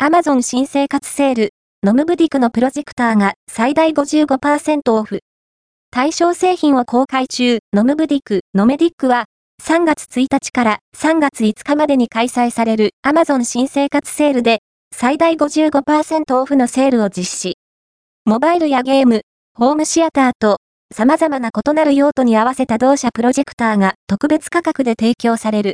アマゾン新生活セール、ノムブディクのプロジェクターが最大55%オフ。対象製品を公開中、ノムブディク、ノメディックは、3月1日から3月5日までに開催されるアマゾン新生活セールで、最大55%オフのセールを実施。モバイルやゲーム、ホームシアターと、様々な異なる用途に合わせた同社プロジェクターが特別価格で提供される。